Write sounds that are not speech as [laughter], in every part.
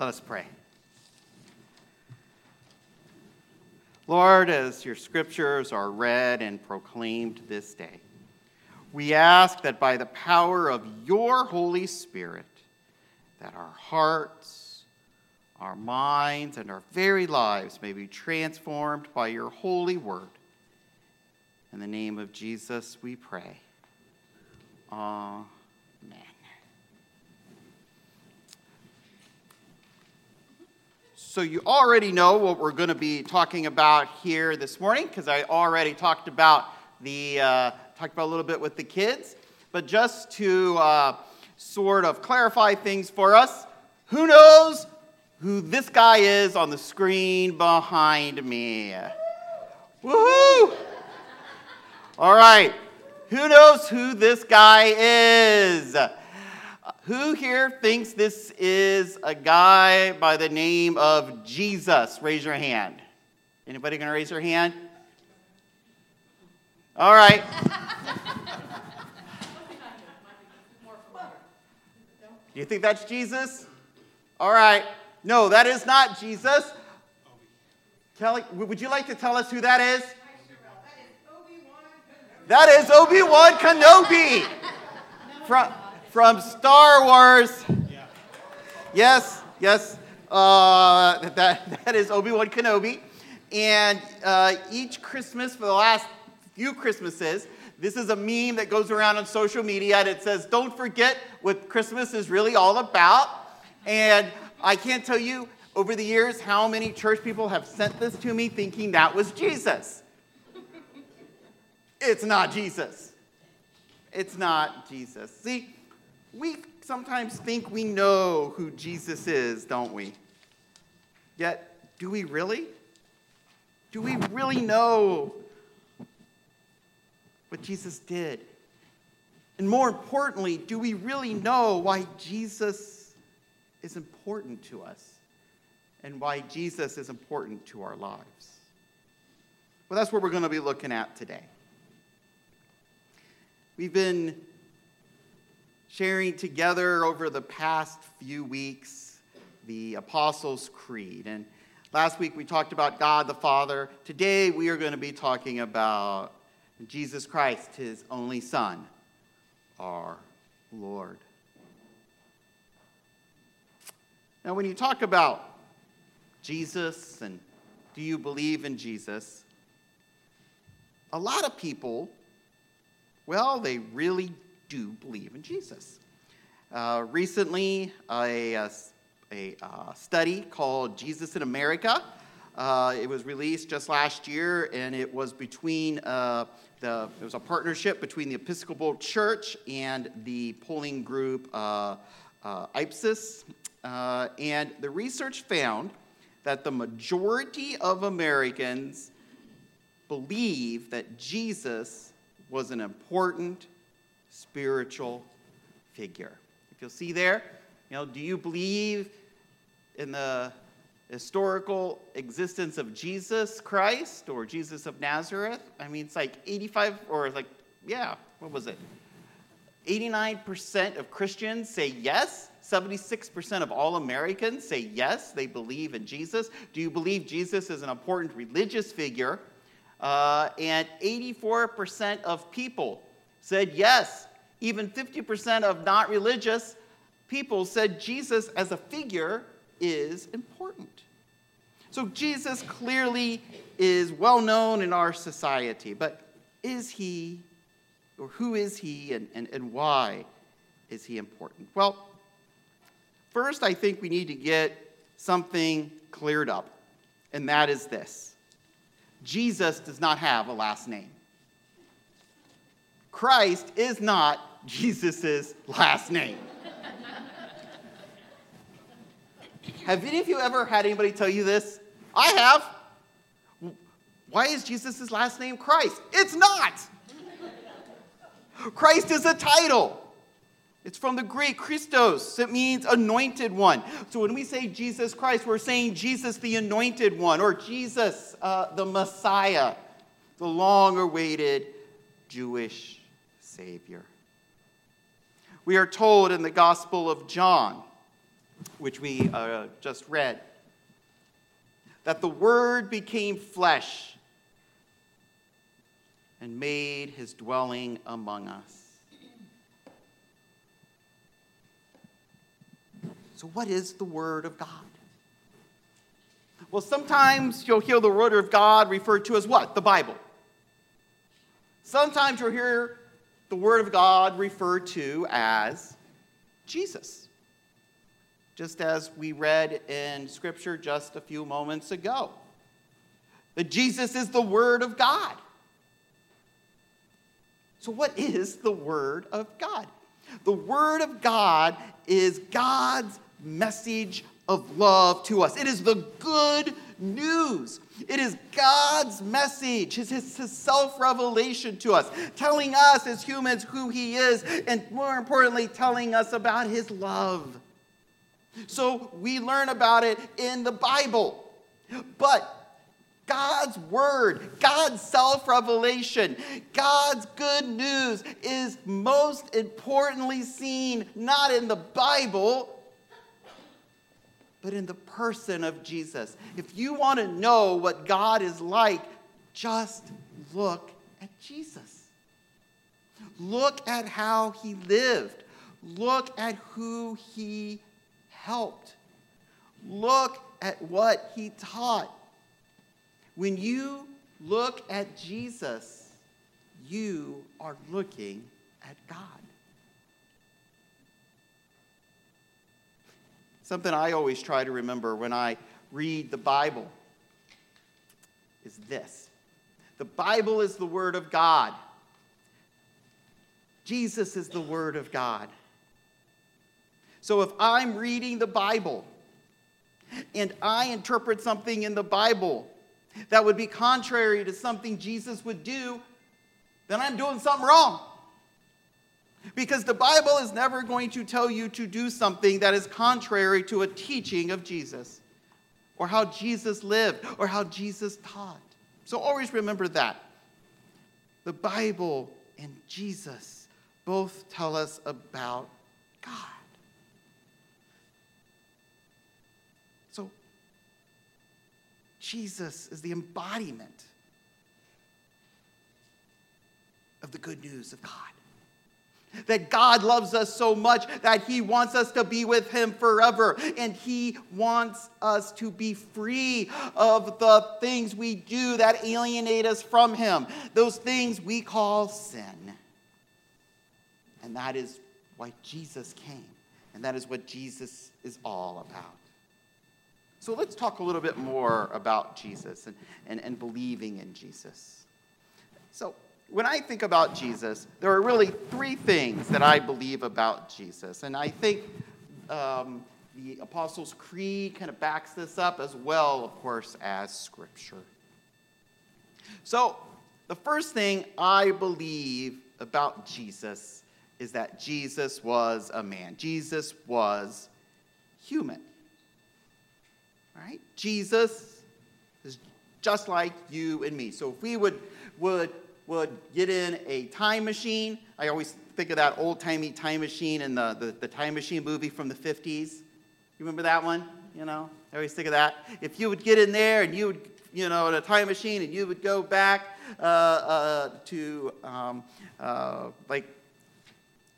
Let us pray. Lord, as your scriptures are read and proclaimed this day, we ask that by the power of your Holy Spirit, that our hearts, our minds, and our very lives may be transformed by your holy word. In the name of Jesus, we pray. Amen. So, you already know what we're going to be talking about here this morning because I already talked about the uh, talked about a little bit with the kids. But just to uh, sort of clarify things for us, who knows who this guy is on the screen behind me? Woohoo! All right, who knows who this guy is? Who here thinks this is a guy by the name of Jesus? Raise your hand. Anybody gonna raise your hand? All right. Do you think that's Jesus? All right. No, that is not Jesus. Kelly, would you like to tell us who that is? That is Obi Wan Kenobi from, from Star Wars. Yes, yes. Uh, that, that is Obi Wan Kenobi. And uh, each Christmas for the last few Christmases, this is a meme that goes around on social media and it says, Don't forget what Christmas is really all about. And I can't tell you over the years how many church people have sent this to me thinking that was Jesus. It's not Jesus. It's not Jesus. See, we sometimes think we know who Jesus is, don't we? Yet, do we really? Do we really know what Jesus did? And more importantly, do we really know why Jesus is important to us and why Jesus is important to our lives? Well, that's what we're going to be looking at today. We've been sharing together over the past few weeks the Apostles' Creed. And last week we talked about God the Father. Today we are going to be talking about Jesus Christ, his only Son, our Lord. Now, when you talk about Jesus and do you believe in Jesus, a lot of people well, they really do believe in Jesus. Uh, recently, a, a, a uh, study called Jesus in America. Uh, it was released just last year, and it was between uh, the. It was a partnership between the Episcopal Church and the polling group uh, uh, Ipsos. and the research found that the majority of Americans believe that Jesus was an important spiritual figure. If you'll see there, you know, do you believe in the historical existence of Jesus Christ or Jesus of Nazareth? I mean, it's like 85 or like, yeah, what was it? 89% of Christians say yes. 76% of all Americans say yes, they believe in Jesus. Do you believe Jesus is an important religious figure? Uh, and 84% of people said yes. Even 50% of not religious people said Jesus as a figure is important. So Jesus clearly is well known in our society, but is he, or who is he, and, and, and why is he important? Well, first, I think we need to get something cleared up, and that is this Jesus does not have a last name. Christ is not Jesus' last name. have any of you ever had anybody tell you this? I have. Why is Jesus' last name Christ? It's not. Christ is a title. It's from the Greek Christos. It means anointed one. So when we say Jesus Christ, we're saying Jesus the anointed one or Jesus uh, the Messiah, the long awaited Jewish Savior. We are told in the Gospel of John which we uh, just read, that the Word became flesh and made his dwelling among us. So, what is the Word of God? Well, sometimes you'll hear the Word of God referred to as what? The Bible. Sometimes you'll hear the Word of God referred to as Jesus, just as we read in Scripture just a few moments ago. That Jesus is the Word of God. So, what is the Word of God? The Word of God is God's message of love to us. It is the good news. It is God's message, his, his self revelation to us, telling us as humans who he is, and more importantly, telling us about his love. So we learn about it in the Bible. But God's word, God's self revelation, God's good news is most importantly seen not in the Bible, but in the person of Jesus. If you want to know what God is like, just look at Jesus. Look at how he lived. Look at who he helped. Look at what he taught. When you look at Jesus, you are looking at God. Something I always try to remember when I read the Bible is this the Bible is the Word of God, Jesus is the Word of God. So if I'm reading the Bible and I interpret something in the Bible that would be contrary to something Jesus would do, then I'm doing something wrong. Because the Bible is never going to tell you to do something that is contrary to a teaching of Jesus, or how Jesus lived, or how Jesus taught. So always remember that. The Bible and Jesus both tell us about God. So, Jesus is the embodiment of the good news of God. That God loves us so much that He wants us to be with Him forever. And He wants us to be free of the things we do that alienate us from Him, those things we call sin. And that is why Jesus came. And that is what Jesus is all about. So let's talk a little bit more about Jesus and, and, and believing in Jesus. So, when I think about Jesus, there are really three things that I believe about Jesus. And I think um, the Apostles' Creed kind of backs this up as well, of course, as Scripture. So, the first thing I believe about Jesus is that Jesus was a man. Jesus was human. Right? Jesus is just like you and me. So if we would would would get in a time machine. I always think of that old timey time machine in the, the, the, time machine movie from the 50s. You remember that one? You know, I always think of that. If you would get in there and you would, you know, in a time machine and you would go back uh, uh, to um, uh, like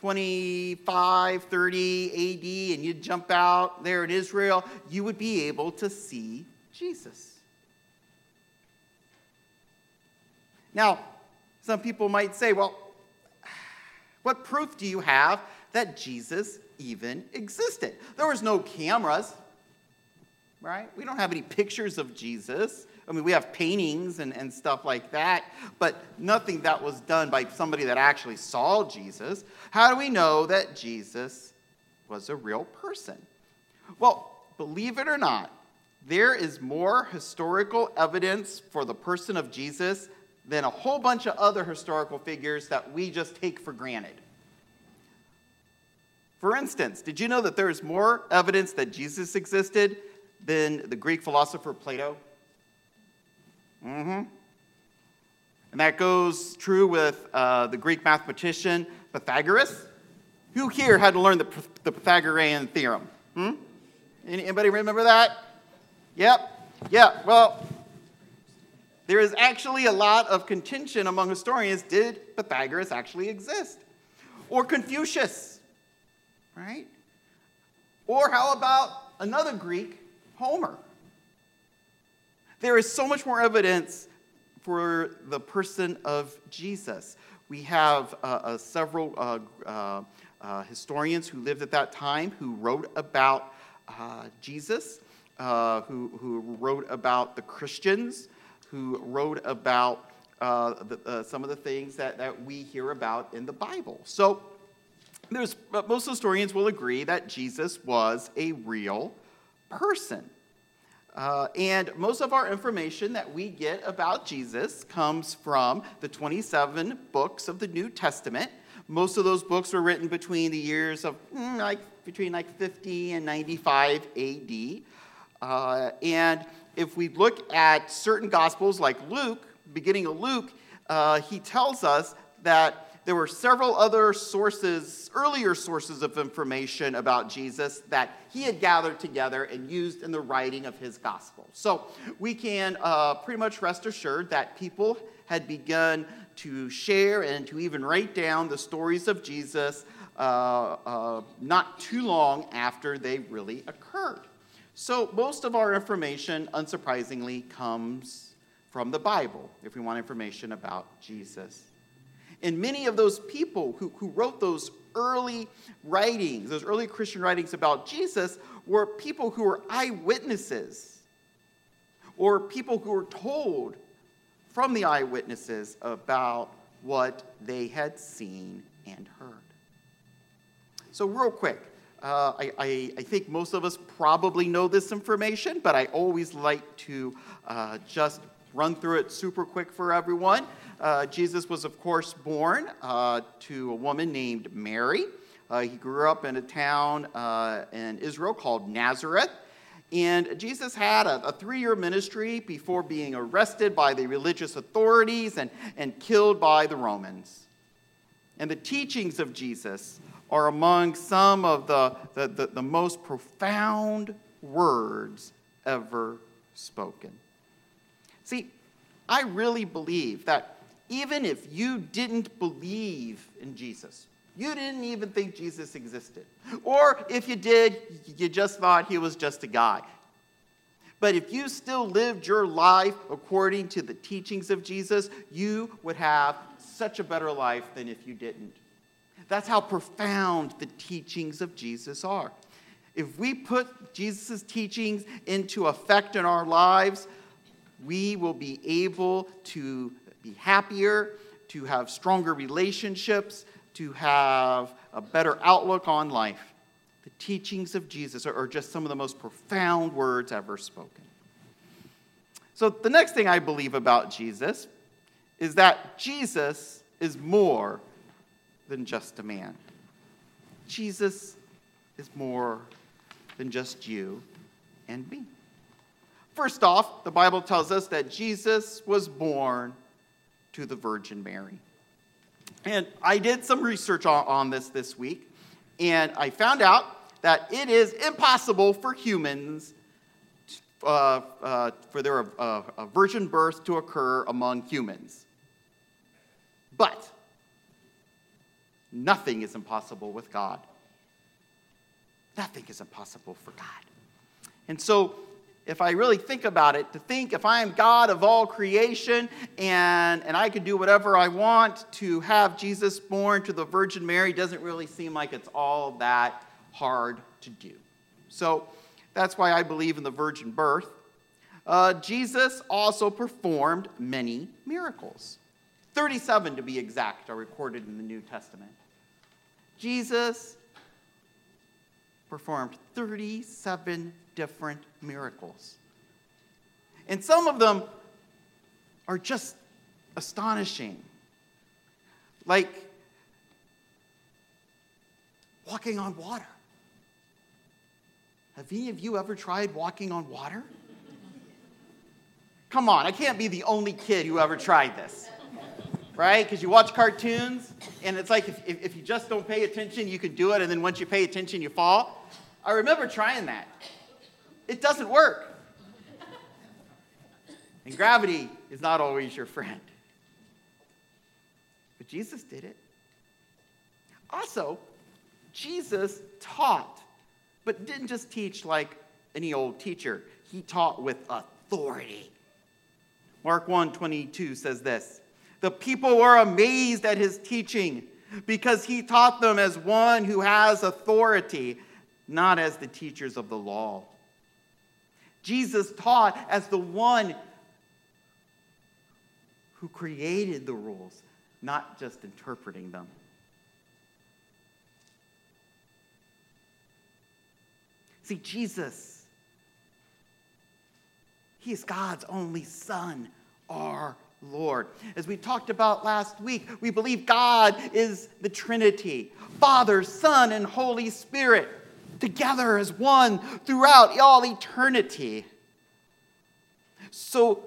25, 30 AD and you'd jump out there in Israel, you would be able to see Jesus. Now, some people might say, well, what proof do you have that Jesus even existed? There was no cameras, right? We don't have any pictures of Jesus. I mean, we have paintings and, and stuff like that, but nothing that was done by somebody that actually saw Jesus. How do we know that Jesus was a real person? Well, believe it or not, there is more historical evidence for the person of Jesus than a whole bunch of other historical figures that we just take for granted. For instance, did you know that there is more evidence that Jesus existed than the Greek philosopher Plato? Mm-hmm. And that goes true with uh, the Greek mathematician Pythagoras. Who here had to learn the, the Pythagorean theorem? Hmm? Anybody remember that? Yep. Yeah. Well, there is actually a lot of contention among historians. Did Pythagoras actually exist? Or Confucius, right? Or how about another Greek, Homer? There is so much more evidence for the person of Jesus. We have uh, uh, several uh, uh, uh historians who lived at that time who wrote about uh, Jesus, who, who wrote about the Christians, who wrote about the, some of the things that, that we hear about in the Bible. So, there's, most historians will agree that Jesus was a real person. Uh, and most of our information that we get about Jesus comes from the 27 books of the New Testament. Most of those books were written between the years of mm, like between like 50 and 95 AD. Uh, and if we look at certain gospels like Luke, beginning of Luke, uh, he tells us that there were several other sources, earlier sources of information about Jesus that he had gathered together and used in the writing of his gospel. So we can uh, pretty much rest assured that people had begun to share and to even write down the stories of Jesus uh, uh, not too long after they really occurred. So most of our information, unsurprisingly, comes from the Bible if we want information about Jesus. And many of those people who, who wrote those early writings, those early Christian writings about Jesus, were people who were eyewitnesses or people who were told from the eyewitnesses about what they had seen and heard. So, real quick, uh, I, I, I, think most of us probably know this information, but I always like to uh, just run through it super quick for everyone. Uh, Jesus was, of course, born uh, to a woman named Mary. Uh, he grew up in a town uh, in Israel called Nazareth. And Jesus had a, a three year ministry before being arrested by the religious authorities and, and killed by the Romans. And the teachings of Jesus are among some of the, the, the, the most profound words ever spoken. See, I really believe that even if you didn't believe in Jesus, you didn't even think Jesus existed, or if you did, you just thought he was just a guy. But if you still lived your life according to the teachings of Jesus, you would have such a better life than if you didn't. That's how profound the teachings of Jesus are. If we put Jesus' teachings into effect in our lives, we will be able to be happier, to have stronger relationships, to have a better outlook on life. The teachings of Jesus are, just some of the most profound words ever spoken. So, the next thing I believe about Jesus is that Jesus is more than just a man. Jesus is more than just you and me. First off, the Bible tells us that Jesus was born to the Virgin Mary. And I did some research on, this this week, and I found out that it is impossible for humans uh, uh, for their uh, a virgin birth to occur among humans. But nothing is impossible with God. Nothing is impossible for God. And so if I really think about it, to think if I am God of all creation and, and I can do whatever I want to have Jesus born to the Virgin Mary doesn't really seem like it's all that hard to do. So that's why I believe in the virgin birth. Uh, Jesus also performed many miracles. 37 to be exact are recorded in the New Testament. Jesus performed 37 different miracles. And some of them are just astonishing. Like walking on water. Have any of you ever tried walking on water? Come on, I can't be the only kid who ever tried this. Right? Because you watch cartoons, and it's like if, if, if, you just don't pay attention, you can do it, and then once you pay attention, you fall. I remember trying that. it doesn't work. And gravity is not always your friend. But Jesus did it. Also, Jesus taught, but didn't just teach like any old teacher. He taught with authority. Mark 1 22 says this The people were amazed at his teaching because he taught them as one who has authority, not as the teachers of the law. Jesus taught as the one who created the rules, not just interpreting them. See, Jesus, He is God's only Son, our Lord. As we talked about last week, we believe God is the Trinity Father, Son, and Holy Spirit, together as one throughout all eternity. So,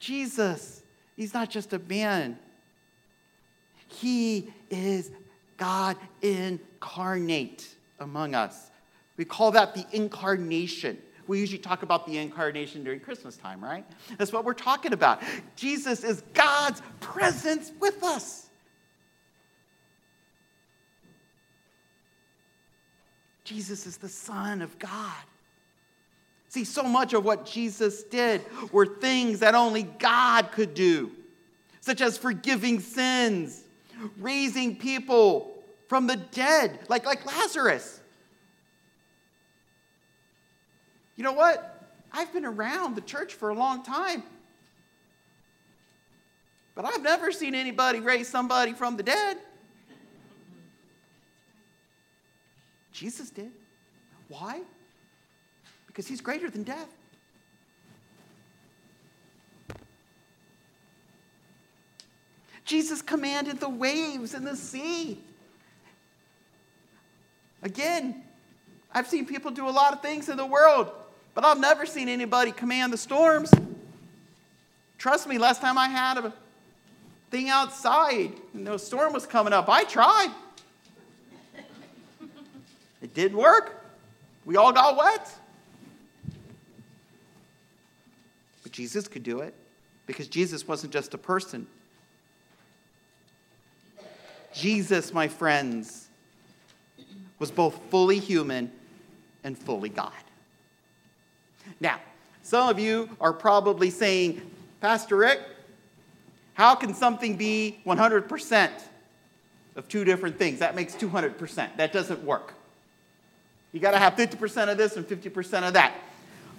Jesus, He's not just a man, He is God incarnate among us. We call that the incarnation. We usually talk about the incarnation during Christmas time, right? That's what we're talking about. Jesus is God's presence with us. Jesus is the Son of God. See, so much of what Jesus did were things that only God could do, such as forgiving sins, raising people from the dead, like, like Lazarus. You know what? I've been around the church for a long time. But I've never seen anybody raise somebody from the dead. Jesus did. Why? Because he's greater than death. Jesus commanded the waves and the sea. Again, I've seen people do a lot of things in the world. But I've never seen anybody command the storms. Trust me, last time I had a thing outside and the storm was coming up, I tried. It didn't work. We all got wet. But Jesus could do it because Jesus wasn't just a person. Jesus, my friends, was both fully human and fully God. Now, some of you are probably saying, Pastor Rick, how can something be 100% of two different things? That makes 200%. That doesn't work. You got to have 50% of this and 50% of that.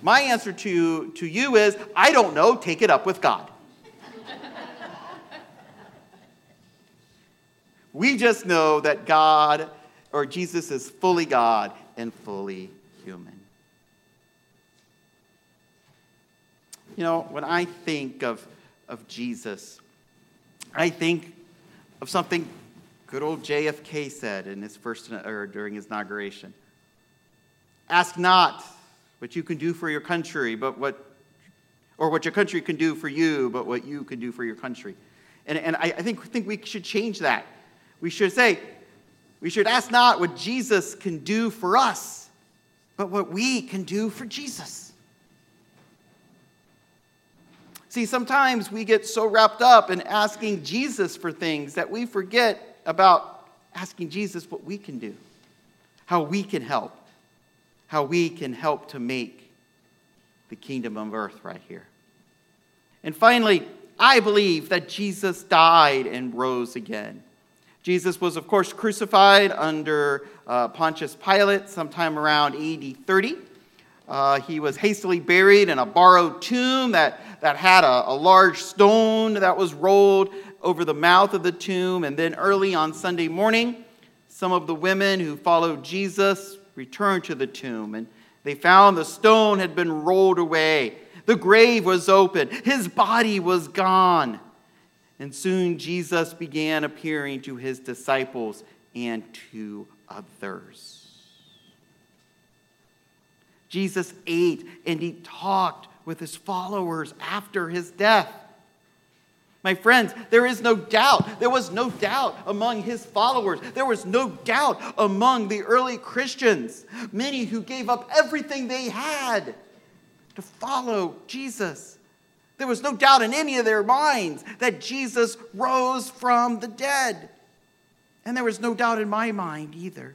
My answer to, to you is I don't know, take it up with God. [laughs] we just know that God or Jesus is fully God and fully human. You know, when I think of, of Jesus, I think of something good old JFK said in his first or during his inauguration. Ask not what you can do for your country, but what or what your country can do for you, but what you can do for your country. And, and I, I think, think we should change that. We should say, we should ask not what Jesus can do for us, but what we can do for Jesus. See, sometimes we get so wrapped up in asking Jesus for things that we forget about asking Jesus what we can do, how we can help, how we can help to make the kingdom of earth right here. And finally, I believe that Jesus died and rose again. Jesus was, of course, crucified under uh, Pontius Pilate sometime around AD 30. Uh, he was hastily buried in a borrowed tomb that, that had a, a large stone that was rolled over the mouth of the tomb. And then early on Sunday morning, some of the women who followed Jesus returned to the tomb and they found the stone had been rolled away. The grave was open. His body was gone. And soon Jesus began appearing to his disciples and to others. Jesus ate and he talked with his followers after his death. My friends, there is no doubt. There was no doubt among his followers. There was no doubt among the early Christians, many who gave up everything they had to follow Jesus. There was no doubt in any of their minds that Jesus rose from the dead. And there was no doubt in my mind either.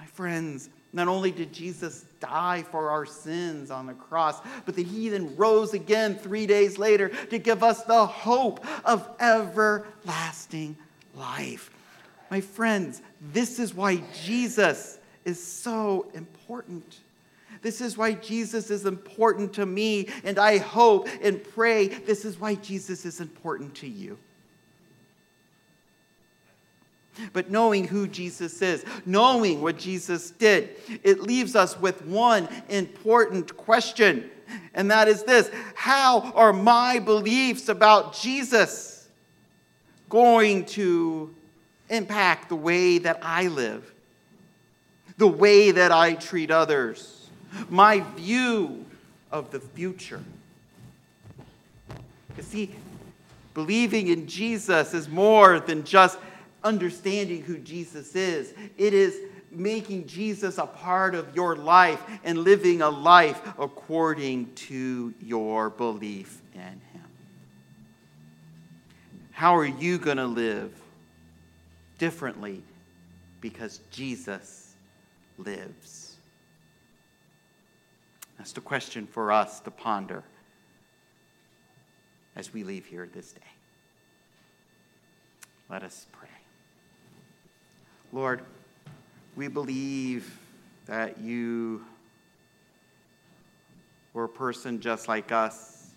My friends, not only did Jesus die for our sins on the cross, but that he then rose again three days later to give us the hope of everlasting life. My friends, this is why Jesus is so important. This is why Jesus is important to me, and I hope and pray this is why Jesus is important to you. But knowing who Jesus is, knowing what Jesus did, it leaves us with one important question, and that is this How are my beliefs about Jesus going to impact the way that I live, the way that I treat others, my view of the future? You see, believing in Jesus is more than just understanding who Jesus is. It is making Jesus a part of your life and living a life according to your belief in Him. How are you going to live differently because Jesus lives? That's the question for us to ponder as we leave here this day. Let us pray. Lord, we believe that you were a person just like us,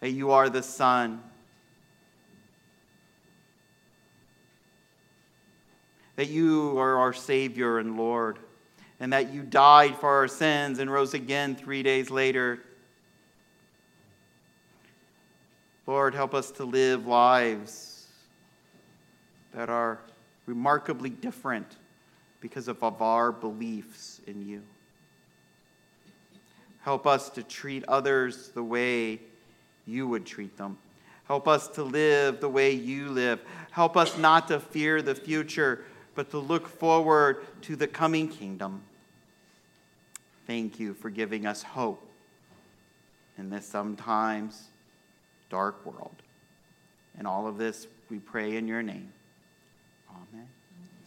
that you are the Son, that you are our Savior and Lord, and that you died for our sins and rose again three days later. Lord, help us to live lives that are remarkably different because of, our beliefs in you. Help us to treat others the way you would treat them. Help us to live the way you live. Help us not to fear the future, but to look forward to the coming kingdom. Thank you for giving us hope in this sometimes dark world. And all of this we pray in your name.